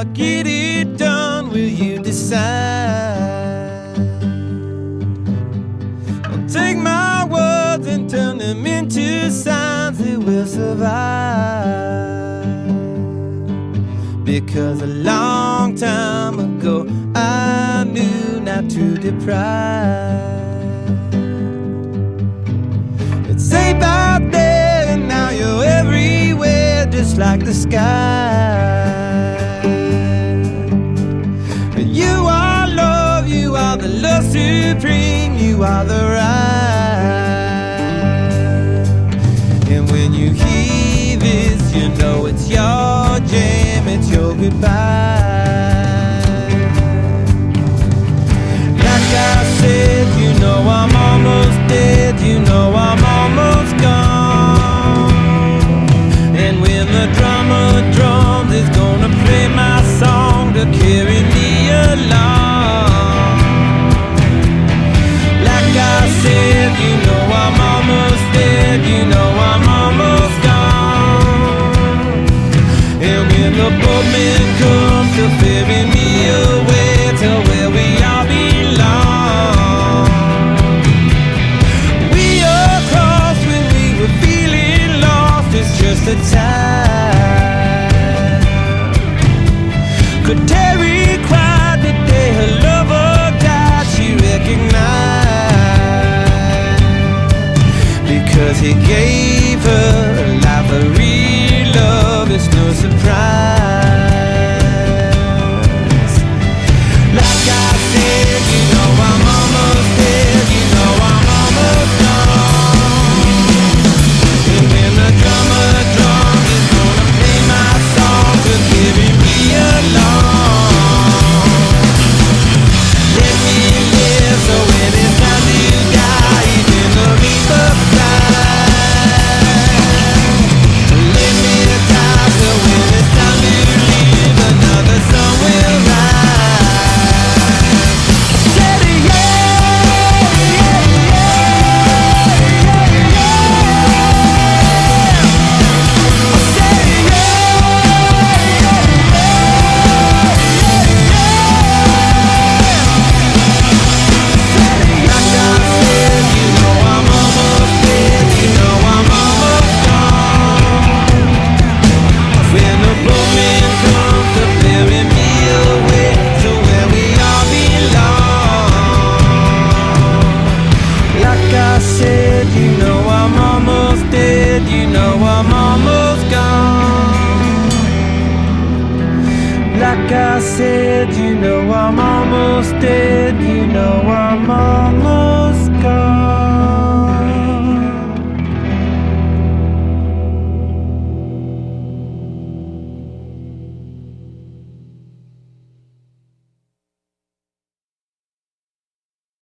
or get it done, will you decide? I'll take my words and turn them into signs that will survive. Because a long time ago, I knew not to deprive. It's safe out there, and now you're everywhere, just like the sky. You are the right. And when you hear this, you know it's your jam, it's your goodbye. Because he gave her a life of real like I said, you know I'm almost dead, you know I'm almost gone.